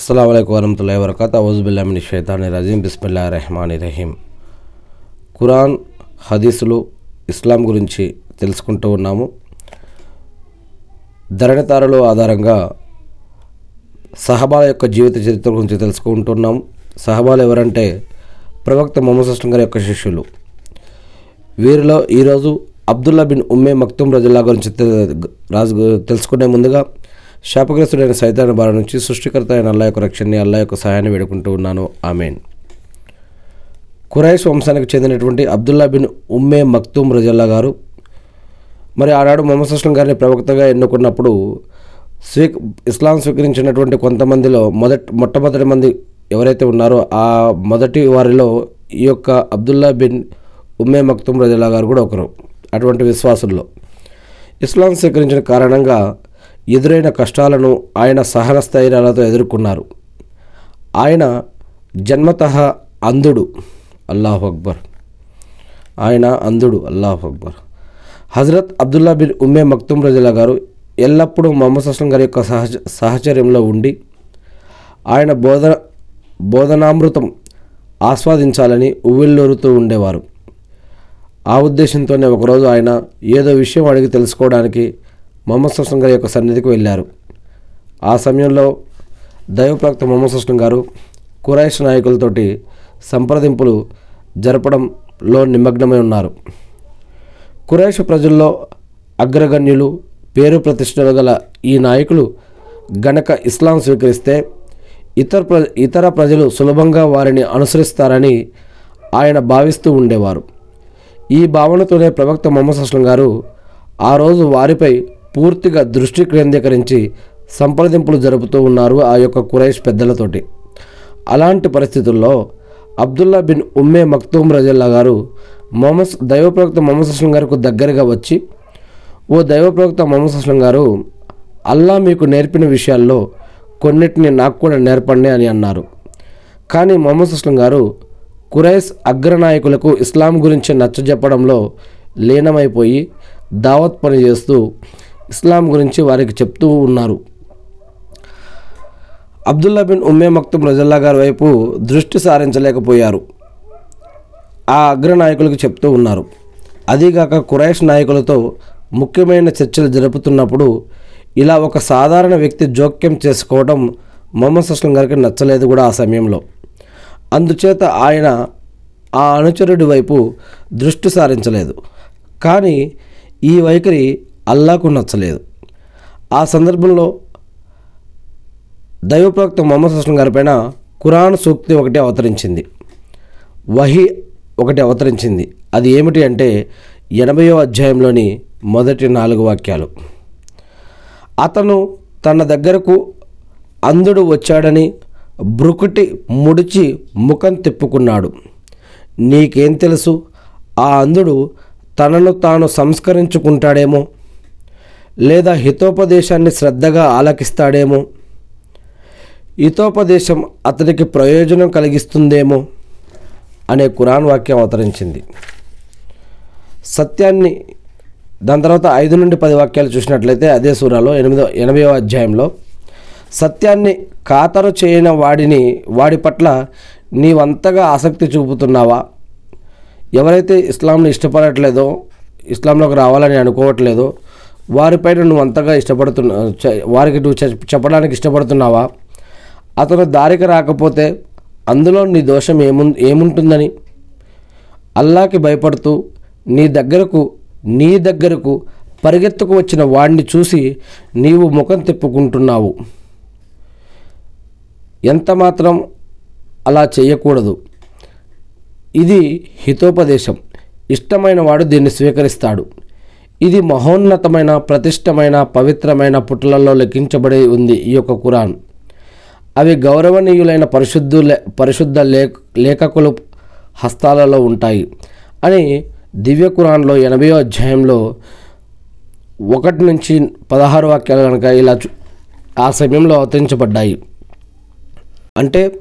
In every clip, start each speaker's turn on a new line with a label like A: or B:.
A: అస్సలం వరహతుల్లా వరకత అవుజుబుల్లామిని షైతాని రజీం. బిస్మిల్లా రెహమాని రహీం. ఖురాన్ హదీసులు ఇస్లాం గురించి తెలుసుకుంటూ ఉన్నాము. ధరణితారులు ఆధారంగా సహబాల యొక్క జీవిత చరిత్ర గురించి తెలుసుకుంటున్నాం సహబాలు ఎవరంటే ప్రవక్త మొహమ్మద్ గారి యొక్క శిష్యులు. వీరిలో ఈరోజు అబ్దుల్లా బిన్ ఉమ్మే మక్తుమ్ రజుల్లా గురించి రాజు తెలుసుకునే ముందుగా శాపగ్రస్తుడైన సైతాన్ బారి నుంచి సృష్టికర్త అయిన అల్లా యొక్క రక్షణని అల్లా యొక్క సహాయాన్ని వేడుకుంటూ ఉన్నాను. ఆమెన్. కురైస్ వంశానికి చెందినటువంటి అబ్దుల్లా బిన్ ఉమ్మే మక్తూమ్ రజల్లా గారు మరి ఆనాడు మొహమ్మద్ సుస్లం గారిని ప్రవక్తగా ఎన్నుకున్నప్పుడు స్వీ ఇస్లాం స్వీకరించినటువంటి కొంతమందిలో మొదటి మొట్టమొదటి మంది ఎవరైతే ఉన్నారో ఆ మొదటి వారిలో ఈ యొక్క అబ్దుల్లా బిన్ ఉమ్మే మక్తూమ్ రజల్లా గారు కూడా ఒకరు. అటువంటి విశ్వాసుల్లో. ఇస్లాం స్వీకరించిన కారణంగా ఎదురైన కష్టాలను ఆయన సహన స్థైర్యాలతో ఎదుర్కొన్నారు. ఆయన జన్మతః అంధుడు. అల్లాహ్ అక్బర్. ఆయన అంధుడు. అల్లాహ్ అక్బర్. హజరత్ అబ్దుల్లా బిన్ ఉమ్మే మక్తుమ్ రజలా గారు ఎల్లప్పుడూ మొహమ్మద్ అస్లం గారి యొక్క సహచ సహచర్యంలో ఉండి ఆయన బోధన బోధనామృతం ఆస్వాదించాలని ఉవ్విళ్ళూరుతూ ఉండేవారు. ఆ ఉద్దేశంతోనే ఒకరోజు ఆయన ఏదో విషయం అడిగి తెలుసుకోవడానికి మొహమ్మద్ సుస్లం గారి యొక్క సన్నిధికి వెళ్ళారు. ఆ సమయంలో దైవప్రక్త మొహమ్మద్ సుస్లం గారు కురైష్ నాయకులతోటి సంప్రదింపులు జరపడంలో నిమగ్నమై ఉన్నారు. కురైష్ ప్రజల్లో అగ్రగణ్యులు పేరు ప్రతిష్టలు గల ఈ నాయకులు గనక ఇస్లాం స్వీకరిస్తే ఇతర ప్ర ఇతర ప్రజలు సులభంగా వారిని అనుసరిస్తారని ఆయన భావిస్తూ ఉండేవారు. ఈ భావనతోనే ప్రవక్త మొహమ్మద్ అస్లం గారు ఆ రోజు వారిపై పూర్తిగా దృష్టి కేంద్రీకరించి సంప్రదింపులు జరుపుతూ ఉన్నారు ఆ యొక్క కురైష్ పెద్దలతోటి. అలాంటి పరిస్థితుల్లో అబ్దుల్లా బిన్ ఉమ్మే మక్తూమ్ రజల్లా గారు మొహమ్మద్ దైవప్రవక్త మొహమ్మద్ అస్లం గారికి దగ్గరగా వచ్చి ఓ దైవప్రవక్త మొహమ్మద్ అస్లం గారు అల్లా మీకు నేర్పిన విషయాల్లో కొన్నిటిని నాకు కూడా నేర్పండి అని అన్నారు. కానీ మొహమ్మద్ అస్లం గారు కురైస్ అగ్రనాయకులకు ఇస్లాం గురించి నచ్చజెప్పడంలో లీనమైపోయి దావత్ పని చేస్తూ ఇస్లాం గురించి వారికి చెప్తూ ఉన్నారు. అబ్దుల్లా బిన్ ఉమ్మే మక్తుం రజల్లా గారి వైపు దృష్టి సారించలేకపోయారు. ఆ అగ్రనాయకులకు చెప్తూ ఉన్నారు. అదీగాక కురైష్ నాయకులతో ముఖ్యమైన చర్చలు జరుపుతున్నప్పుడు ఇలా ఒక సాధారణ వ్యక్తి జోక్యం చేసుకోవడం మొహమ్మద్ అస్లం గారికి నచ్చలేదు కూడా ఆ సమయంలో. అందుచేత ఆయన ఆ అనుచరుడి వైపు దృష్టి సారించలేదు. కానీ ఈ వైఖరి అల్లాకు నచ్చలేదు. ఆ సందర్భంలో దైవప్రవక్త మొహమ్మద్ అస్లం గారిపైన కురాన్ సూక్తి ఒకటి అవతరించింది. వహి ఒకటి అవతరించింది. అది ఏమిటి అంటే ఎనభయో అధ్యాయంలోని మొదటి నాలుగు వాక్యాలు. అతను తన దగ్గరకు అంధుడు వచ్చాడని బ్రుకుటి ముడిచి ముఖం తిప్పుకున్నాడు. నీకేం తెలుసు? ఆ అంధుడు తనను తాను సంస్కరించుకుంటాడేమో లేదా హితోపదేశాన్ని శ్రద్ధగా ఆలకిస్తాడేమో? హితోపదేశం అతనికి ప్రయోజనం కలిగిస్తుందేమో? అనే కురాన్ వాక్యం అవతరించింది. సత్యాన్ని దాని తర్వాత ఐదు నుండి పది వాక్యాలు చూసినట్లయితే అదే సూరాలో ఎనిమిదో ఎనభైవ అధ్యాయంలో సత్యాన్ని ఖాతరు చేయని వాడిని వాడి పట్ల నీవంతగా ఆసక్తి చూపుతున్నావా? ఎవరైతే ఇస్లాంని ఇష్టపడట్లేదో ఇస్లాంలోకి రావాలని అనుకోవట్లేదో వారిపైన నువ్వు అంతగా ఇష్టపడుతున్నా వారికి నువ్వు చెప్పడానికి ఇష్టపడుతున్నావా? అతను దారికి రాకపోతే అందులో నీ దోషం ఏము ఏముంటుందని? అల్లాకి భయపడుతూ నీ దగ్గరకు నీ దగ్గరకు పరిగెత్తుకు వచ్చిన వాడిని చూసి నీవు ముఖం తిప్పుకుంటున్నావు. ఎంత మాత్రం అలా చేయకూడదు. ఇది హితోపదేశం. ఇష్టమైన వాడు దీన్ని స్వీకరిస్తాడు. ఇది మహోన్నతమైన ప్రతిష్టమైన పవిత్రమైన పుటలలో లెక్కించబడి ఉంది ఈ యొక్క కురాన్ అవి గౌరవనీయులైన పరిశుద్ధు పరిశుద్ధ లేఖకులు హస్తాలలో ఉంటాయి. అని దివ్య కురాన్లో ఎనభయో అధ్యాయంలో ఒకటి నుంచి పదహారు వాక్యాలు కనుక ఇలా చూ- ఆ సమయంలో అవతరించబడ్డాయి. అంటే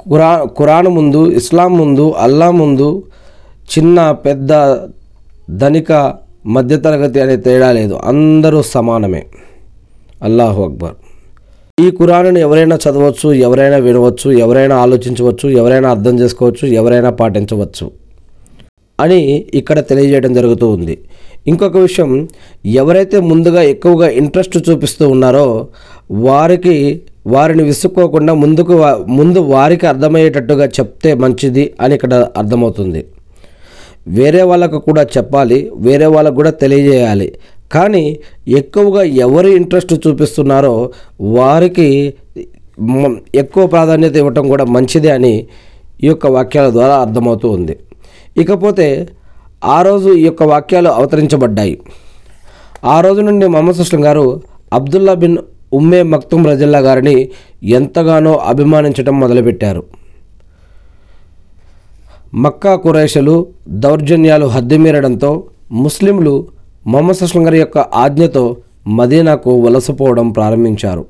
A: కురా ఖురాన్ ముందు ఇస్లాం ముందు అల్లా ముందు చిన్న పెద్ద ధనిక మధ్యతరగతి అనే తేడా లేదు. అందరూ సమానమే. అల్లాహు అక్బర్. ఈ కురాను ఎవరైనా చదవచ్చు ఎవరైనా వినవచ్చు ఎవరైనా ఆలోచించవచ్చు ఎవరైనా అర్థం చేసుకోవచ్చు ఎవరైనా పాటించవచ్చు అని ఇక్కడ తెలియజేయడం జరుగుతూ ఉంది. ఇంకొక విషయం ఎవరైతే ముందుగా ఎక్కువగా ఇంట్రెస్ట్ చూపిస్తూ ఉన్నారో వారికి వారిని విసుక్కోకుండా ముందుకు ముందు వారికి అర్థమయ్యేటట్టుగా చెప్తే మంచిది అని ఇక్కడ అర్థమవుతుంది. వేరే వాళ్ళకు కూడా చెప్పాలి వేరే వాళ్ళకు కూడా తెలియజేయాలి. కానీ ఎక్కువగా ఎవరు ఇంట్రెస్ట్ చూపిస్తున్నారో వారికి ఎక్కువ ప్రాధాన్యత ఇవ్వటం కూడా మంచిదే అని ఈ యొక్క వాక్యాల ద్వారా అర్థమవుతూ ఉంది. ఇకపోతే ఆ రోజు ఈ యొక్క వాక్యాలు అవతరించబడ్డాయి. ఆ రోజు నుండి మొహమ్మద్ సుస్లం గారు అబ్దుల్లా బిన్ ఉమ్మే మక్తుమ్ రజల్లా గారిని ఎంతగానో అభిమానించడం మొదలుపెట్టారు. మక్కా కురైషలు దౌర్జన్యాలు హద్దుమీరడంతో ముస్లింలు మొహమ్మద్ సుస్లం గారి యొక్క ఆజ్ఞతో మదీనాకు వలసపోవడం ప్రారంభించారు.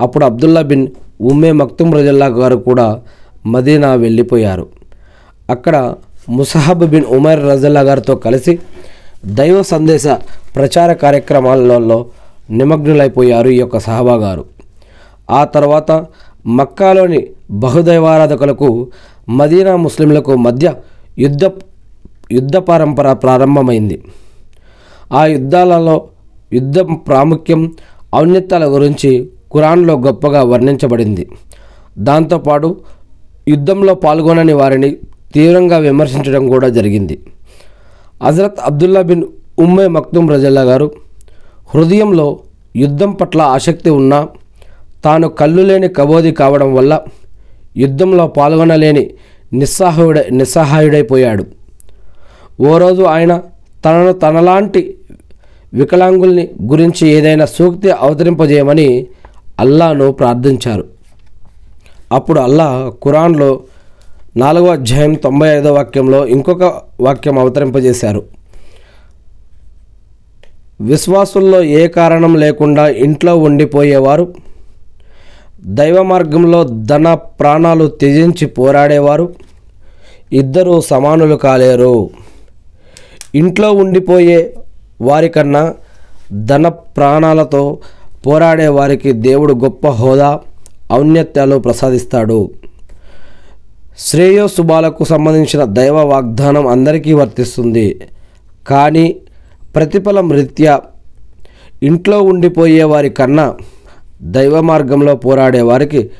A: అప్పుడు అబ్దుల్లా బిన్ ఉమ్మే మక్తుమ్ రజల్లా గారు కూడా మదీనా వెళ్ళిపోయారు. అక్కడ ముసహబ్ బిన్ ఉమర్ రజల్లా గారితో కలిసి దైవ సందేశ ప్రచార కార్యక్రమాలలో నిమగ్నులైపోయారు ఈ యొక్క సహబా గారు ఆ తర్వాత మక్కాలోని బహుదైవారాధకులకు మదీనా ముస్లింలకు మధ్య యుద్ధ యుద్ధ పరంపర ప్రారంభమైంది. ఆ యుద్ధాలలో యుద్ధం ప్రాముఖ్యం ఔన్నత్యాల గురించి ఖురాన్లో గొప్పగా వర్ణించబడింది. దాంతోపాటు యుద్ధంలో పాల్గొనని వారిని తీవ్రంగా విమర్శించడం కూడా జరిగింది. హజరత్ అబ్దుల్లా బిన్ ఉమ్మే మక్తుమ్ రజల్లా గారు హృదయంలో యుద్ధం పట్ల ఆసక్తి ఉన్నా తాను కళ్ళు లేని కబోది కావడం వల్ల యుద్ధంలో పాల్గొనలేని నిస్సహాయుడ నిస్సహాయుడైపోయాడు. ఓ రోజు ఆయన తనను తనలాంటి వికలాంగుల్ని గురించి ఏదైనా సూక్తి అవతరింపజేయమని అల్లాను ప్రార్థించారు. అప్పుడు అల్లా ఖురాన్లో నాలుగో అధ్యాయం తొంభై ఐదో వాక్యంలో ఇంకొక వాక్యం అవతరింపజేశారు. విశ్వాసుల్లో ఏ కారణం లేకుండా ఇంట్లో ఉండిపోయేవారు? దైవ మార్గంలో ధన ప్రాణాలు త్యజించి పోరాడేవారు ఇద్దరూ సమానులు కాలేరు. ఇంట్లో ఉండిపోయే వారికన్నా ధన ప్రాణాలతో పోరాడే వారికి దేవుడు గొప్ప హోదా ఔన్నత్యాలు ప్రసాదిస్తాడు. శ్రేయోశుభాలకు సంబంధించిన దైవ వాగ్దానం అందరికీ వర్తిస్తుంది. కానీ ప్రతిఫలం రీత్యా ఇంట్లో ఉండిపోయే వారి కన్నా దైవ మార్గంలో పోరాడే వారికి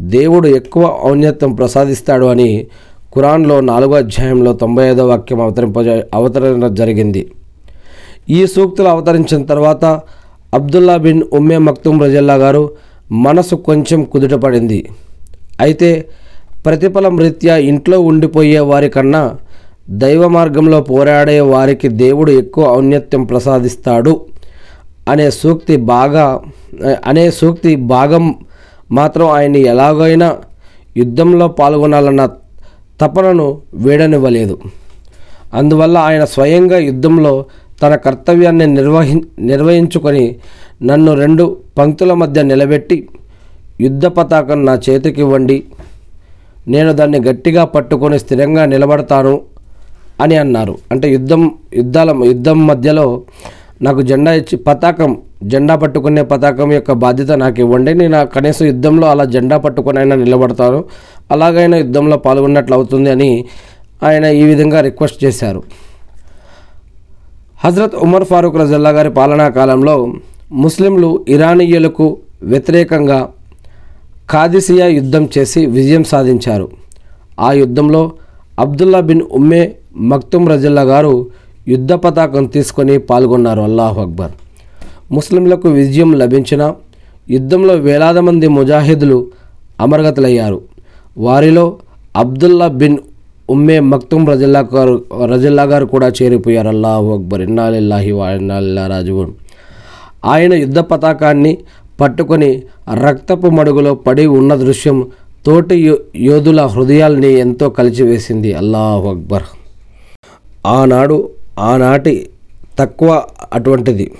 A: దేవుడు ఎక్కువ ఔన్నత్యం ప్రసాదిస్తాడు అని ఖురాన్లో నాలుగో అధ్యాయంలో తొంభై ఐదో వాక్యం అవతరింప అవతరణ జరిగింది. ఈ సూక్తులు అవతరించిన తర్వాత అబ్దుల్లా బిన్ ఉమ్మే మక్తుమ్ రజల్లా గారు మనసు కొంచెం కుదుటపడింది. అయితే ప్రతిఫలం రీత్యా ఇంట్లో ఉండిపోయే వారికన్నా దైవ మార్గంలో పోరాడే వారికి దేవుడు ఎక్కువ ఔన్నత్యం ప్రసాదిస్తాడు. అనే సూక్తి బాగా అనే సూక్తి భాగం మాత్రం ఆయన్ని ఎలాగైనా యుద్ధంలో పాల్గొనాలన్న తపనను వేడనివ్వలేదు. అందువల్ల ఆయన స్వయంగా యుద్ధంలో తన కర్తవ్యాన్ని నిర్వహి నిర్వహించుకొని నన్ను రెండు పంక్తుల మధ్య నిలబెట్టి యుద్ధ పతాకం నా చేతికి ఇవ్వండి నేను దాన్ని గట్టిగా పట్టుకొని స్థిరంగా నిలబడతాను అని అన్నారు. అంటే యుద్ధం యుద్ధాల యుద్ధం మధ్యలో నాకు జెండా ఇచ్చి పతాకం జెండా పట్టుకునే పతాకం యొక్క బాధ్యత నాకు ఇవ్వండి. నేను కనీసం యుద్ధంలో అలా జెండా పట్టుకొని అయినా నిలబడతాను అలాగైనా యుద్ధంలో పాల్గొన్నట్లు అవుతుంది అని ఆయన ఈ విధంగా రిక్వెస్ట్ చేశారు. హజరత్ ఉమర్ ఫారూక్ రజల్లా గారి పాలనా కాలంలో ముస్లింలు ఇరానీయులకు వ్యతిరేకంగా కాదిసియా యుద్ధం చేసి విజయం సాధించారు. ఆ యుద్ధంలో అబ్దుల్లా బిన్ ఉమ్మే మక్తుమ్ రజల్లా గారు యుద్ధ పతాకం తీసుకొని పాల్గొన్నారు. అల్లాహ్ అక్బర్. ముస్లింలకు విజయం లభించిన యుద్ధంలో వేలాది మంది ముజాహిదులు అమరగతులయ్యారు. వారిలో అబ్దుల్లా బిన్ ఉమ్మే మక్తుమ్ రజల్లా గారు రజల్లా గారు కూడా చేరిపోయారు. అల్లాహు అక్బర్. ఇన్నాలిల్లాహి వా ఇన్నాలిల్లా రాజువున్. ఆయన యుద్ధ పతాకాన్ని పట్టుకొని రక్తపు మడుగులో పడి ఉన్న దృశ్యం తోటి యో యోధుల హృదయాల్ని ఎంతో కలిచివేసింది అల్లాహు అక్బర్. ఆనాడు ఆనాటి తక్కువ అటువంటిది.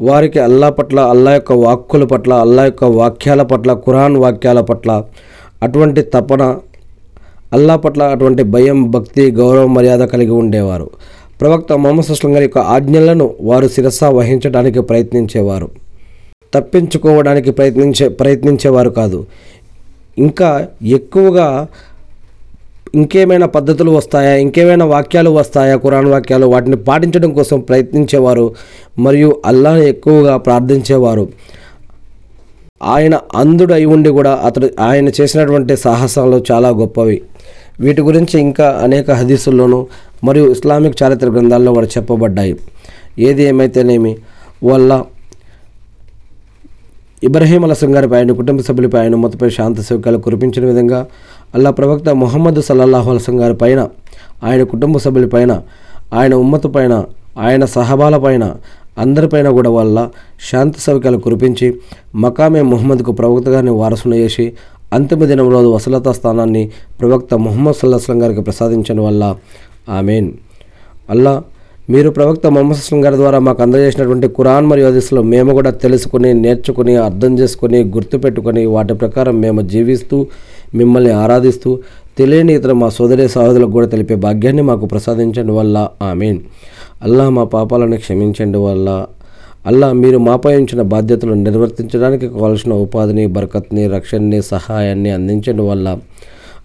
A: వారికి అల్లా పట్ల అల్లా యొక్క వాక్కుల పట్ల అల్లా యొక్క వాక్యాల పట్ల ఖురాన్ వాక్యాల పట్ల అటువంటి తపన అల్లా పట్ల అటువంటి భయం భక్తి గౌరవ మర్యాద కలిగి ఉండేవారు. ప్రవక్త మొహమ్మద్ సుస్లం గారి యొక్క ఆజ్ఞలను వారు శిరస్స వహించడానికి ప్రయత్నించేవారు. తప్పించుకోవడానికి ప్రయత్నించే ప్రయత్నించేవారు కాదు. ఇంకా ఎక్కువగా ఇంకేమైనా పద్ధతులు వస్తాయా? ఇంకేమైనా వాక్యాలు వస్తాయా? కురాన్ వాక్యాలు వాటిని పాటించడం కోసం ప్రయత్నించేవారు మరియు అల్లాను ఎక్కువగా ప్రార్థించేవారు. ఆయన అందుడు అయి ఉండి కూడా అతడు ఆయన చేసినటువంటి సాహసాలు చాలా గొప్పవి. వీటి గురించి ఇంకా అనేక హదీసుల్లోనూ మరియు ఇస్లామిక్ చారిత్ర గ్రంథాల్లో కూడా చెప్పబడ్డాయి. ఏది ఏమైతేనేమి? వల్ల ఇబ్రహీం అలసం గారిపై ఆయన కుటుంబ సభ్యులపై ఆయన మొత్తపై శాంతి సౌక్యాలు కురిపించిన విధంగా అల్లా ప్రవక్త మొహమ్మద్ సల్లల్లాహు అలసం గారి పైన ఆయన కుటుంబ సభ్యులపైన ఆయన ఉమ్మత పైన ఆయన సహబాల పైన అందరిపైన కూడా వల్ల శాంతి సౌక్యాలు కురిపించి మకామే ముహమ్మద్కు ప్రవక్త గారిని వారసును చేసి అంతిమ దినంలో వసలతా స్థానాన్ని ప్రవక్త ముహమ్మద్ సల్లాహం గారికి ప్రసాదించడం వల్ల. ఆమెన్. అల్లా మీరు ప్రవక్త మొహమ్మద్ అస్లం గారి ద్వారా మాకు అందజేసినటువంటి ఖురాన్ మరియు హదీస్లో మేము కూడా తెలుసుకుని నేర్చుకుని అర్థం చేసుకుని గుర్తుపెట్టుకొని వాటి ప్రకారం మేము జీవిస్తూ మిమ్మల్ని ఆరాధిస్తూ తెలియని ఇతర మా సోదరి సహోదరులకు కూడా తెలిపే భాగ్యాన్ని మాకు ప్రసాదించండి వల్ల. ఆమెన్. అల్లా మా పాపాలను క్షమించండి వల్ల. అల్లా మీరు మాపై ఉంచిన బాధ్యతలను నిర్వర్తించడానికి కావాల్సిన ఉపాధిని బరకత్ని రక్షణని సహాయాన్ని అందించండి వల్ల.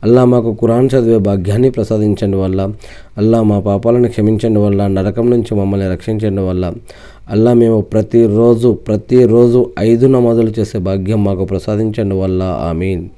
A: అల్లా మాకు కురాన్ చదివే భాగ్యాన్ని ప్రసాదించండి వల్ల. అల్లా మా పాపాలను క్షమించండి వల్ల. నరకం నుంచి మమ్మల్ని రక్షించండి వల్ల. అల్లా మేము ప్రతిరోజు ప్రతిరోజు ఐదు నమాజులు చేసే భాగ్యం మాకు ప్రసాదించండి వల్ల. ఆమీన్.